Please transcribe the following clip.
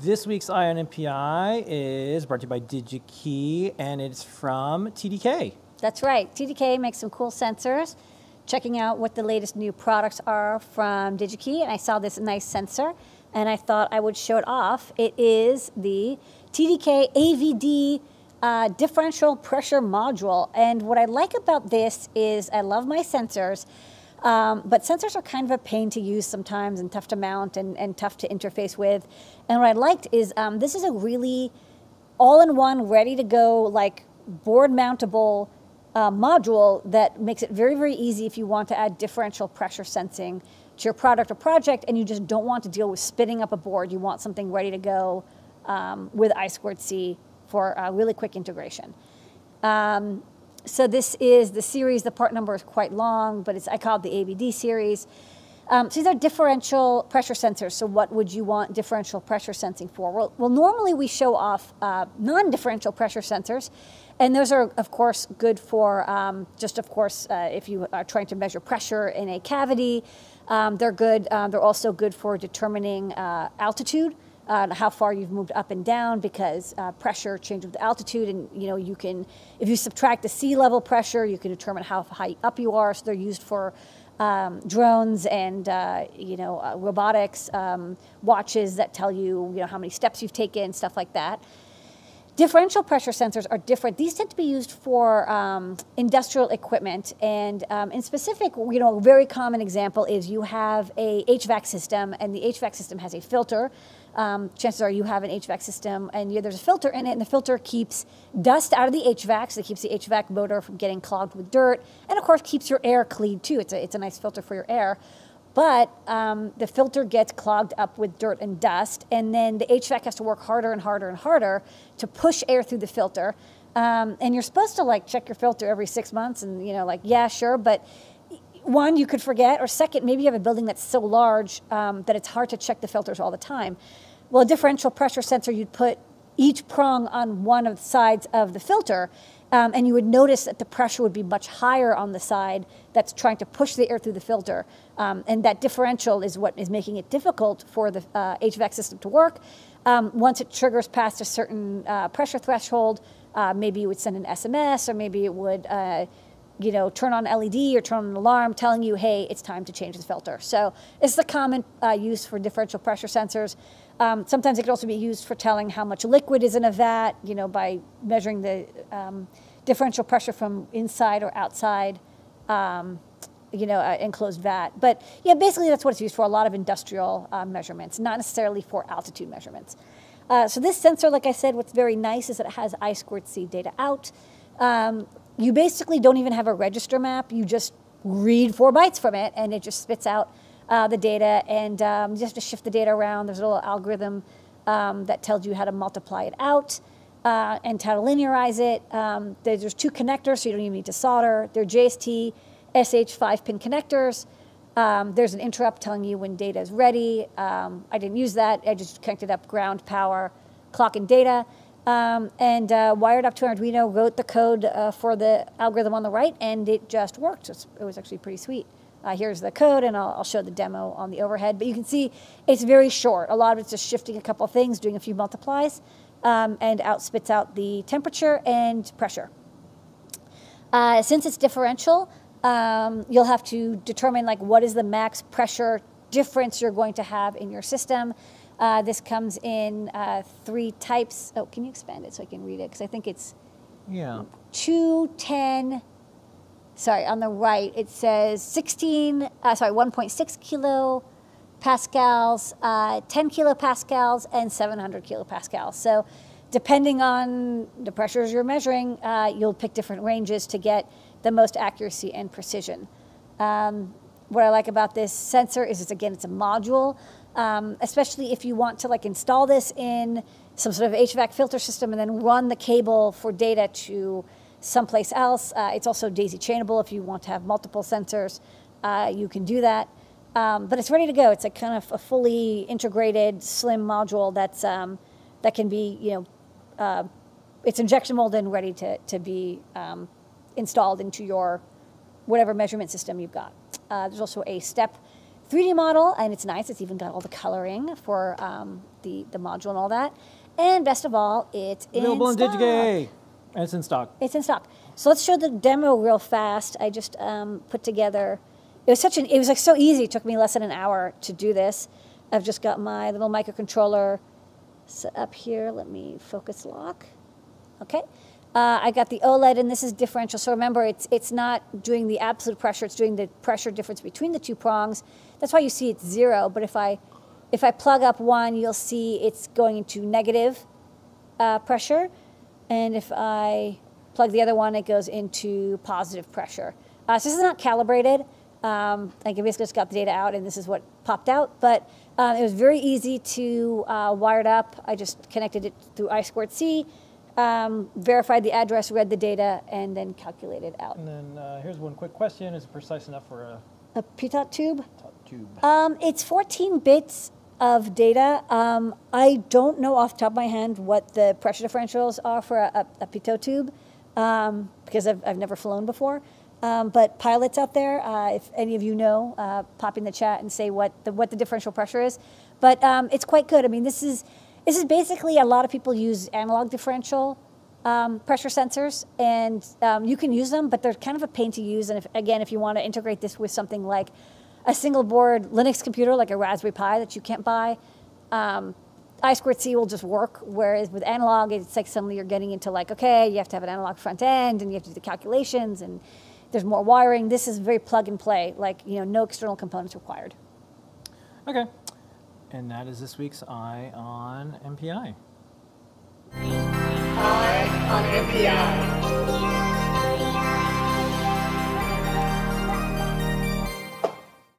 This week's Eye on NPI is brought to you by DigiKey, and it's from TDK. That's right. TDK makes some cool sensors. Checking out what the latest new products are from DigiKey, and I saw this nice sensor, and I thought I would show it off. It is the TDK AVD uh, differential pressure module, and what I like about this is I love my sensors. Um, but sensors are kind of a pain to use sometimes and tough to mount and, and tough to interface with. And what I liked is um, this is a really all-in-one, ready to go, like board mountable uh, module that makes it very, very easy if you want to add differential pressure sensing to your product or project and you just don't want to deal with spinning up a board. You want something ready to go um, with I squared C for really quick integration. Um, so this is the series, the part number is quite long, but it's, I call it the ABD series. Um, so these are differential pressure sensors. So what would you want differential pressure sensing for? Well, well normally we show off uh, non-differential pressure sensors, and those are, of course, good for um, just, of course, uh, if you are trying to measure pressure in a cavity. Um, they're good. Um, they're also good for determining uh, altitude. How far you've moved up and down because uh, pressure changes with altitude and you know you can if you subtract the sea level pressure you can determine how high up you are so they're used for um, drones and uh, you know uh, robotics, um, watches that tell you you know how many steps you've taken, stuff like that. Differential pressure sensors are different. These tend to be used for um, industrial equipment, and um, in specific, you know, a very common example is you have a HVAC system, and the HVAC system has a filter um, chances are you have an HVAC system and there's a filter in it, and the filter keeps dust out of the HVAC, so it keeps the HVAC motor from getting clogged with dirt, and of course keeps your air clean too. It's a, it's a nice filter for your air. But um, the filter gets clogged up with dirt and dust, and then the HVAC has to work harder and harder and harder to push air through the filter. Um, and you're supposed to like check your filter every six months, and you know, like yeah, sure, but one, you could forget, or second, maybe you have a building that's so large um, that it's hard to check the filters all the time. Well, a differential pressure sensor, you'd put each prong on one of the sides of the filter, um, and you would notice that the pressure would be much higher on the side that's trying to push the air through the filter. Um, and that differential is what is making it difficult for the uh, HVAC system to work. Um, once it triggers past a certain uh, pressure threshold, uh, maybe you would send an SMS or maybe it would uh, you know, turn on LED or turn on an alarm telling you, hey, it's time to change the filter. So it's the common uh, use for differential pressure sensors. Um, sometimes it can also be used for telling how much liquid is in a vat, you know, by measuring the um, differential pressure from inside or outside, um, you know, uh, enclosed vat. But yeah, basically that's what it's used for, a lot of industrial uh, measurements, not necessarily for altitude measurements. Uh, so this sensor, like I said, what's very nice is that it has I squared C data out. Um, you basically don't even have a register map. You just read four bytes from it and it just spits out uh, the data, and um, you have to shift the data around. There's a little algorithm um, that tells you how to multiply it out uh, and how to linearize it. Um, there's, two connectors, so you don't even need to solder. They're JST SH 5 pin connectors. Um, there's an interrupt telling you when data is ready. Um, I didn't use that. I just connected up ground, power, clock, and data. Um, and uh, wired up to Arduino, wrote the code uh, for the algorithm on the right, and it just worked. It was actually pretty sweet. Uh, here's the code, and I'll, I'll, show the demo on the overhead. But you can see it's very short. A lot of it's just shifting a couple things, doing a few multiplies, um, and out spits out the temperature and pressure. Uh, since it's differential, um, you'll have to determine like what is the max pressure difference you're going to have in your system. Uh, this comes in uh, three types. Oh, can you expand it so I can read it? Because I think it's yeah. 210 sorry, on the right, it says 16, uh, sorry, 1.6 kilo pascals, uh, 10 kilopascals, and 700 kilopascals. So depending on the pressures you're measuring, uh, you'll pick different ranges to get the most accuracy and precision. Um, what I like about this sensor is it's, again, it's a module, um, especially if you want to like install this in some sort of HVAC filter system and then run the cable for data to someplace else. Uh, it's also daisy chainable if you want to have multiple sensors. Uh, you can do that. Um, but it's ready to go. It's a kind of a fully integrated, slim module that's um, that can be, you know, uh, it's injection molded and ready to, to be um, installed into your whatever measurement system you've got. Uh, there's also a step 3D model, and it's nice. It's even got all the coloring for um, the, the module and all that. And best of all, it's Available in in stock. And it's in stock. It's in stock. So let's show the demo real fast. I just um, put together. It was such an. It was like so easy. It took me less than an hour to do this. I've just got my little microcontroller set up here. Let me focus lock. Okay. Uh, I got the OLED, and this is differential. So remember, it's it's not doing the absolute pressure. It's doing the pressure difference between the two prongs. That's why you see it's zero. But if I if I plug up one, you'll see it's going into negative uh, pressure. And if I plug the other one, it goes into positive pressure. Uh, so this is not calibrated. Um, I basically just got the data out, and this is what popped out. But uh, it was very easy to uh, wire it up. I just connected it through I squared C, um, verified the address, read the data, and then calculated out. And then uh, here's one quick question: Is it precise enough for a A pitot tube. tube? Um, it's 14 bits of data. Um, I don't know off the top of my hand what the pressure differentials are for a, a, a pitot tube um, because I've, I've never flown before. Um, but pilots out there, uh, if any of you know, uh, pop in the chat and say what the, what the differential pressure is. But um, it's quite good. I mean, this is this is basically a lot of people use analog differential um, pressure sensors, and um, you can use them, but they're kind of a pain to use. And if, again, if you want to integrate this with something like a single board Linux computer, like a Raspberry Pi that you can't buy, um, I squared C will just work. Whereas with analog, it's like suddenly you're getting into like, okay, you have to have an analog front end, and you have to do the calculations, and there's more wiring. This is very plug and play, like you know, no external components required. Okay. And that is this week's Eye on NPI. Eye on NPI.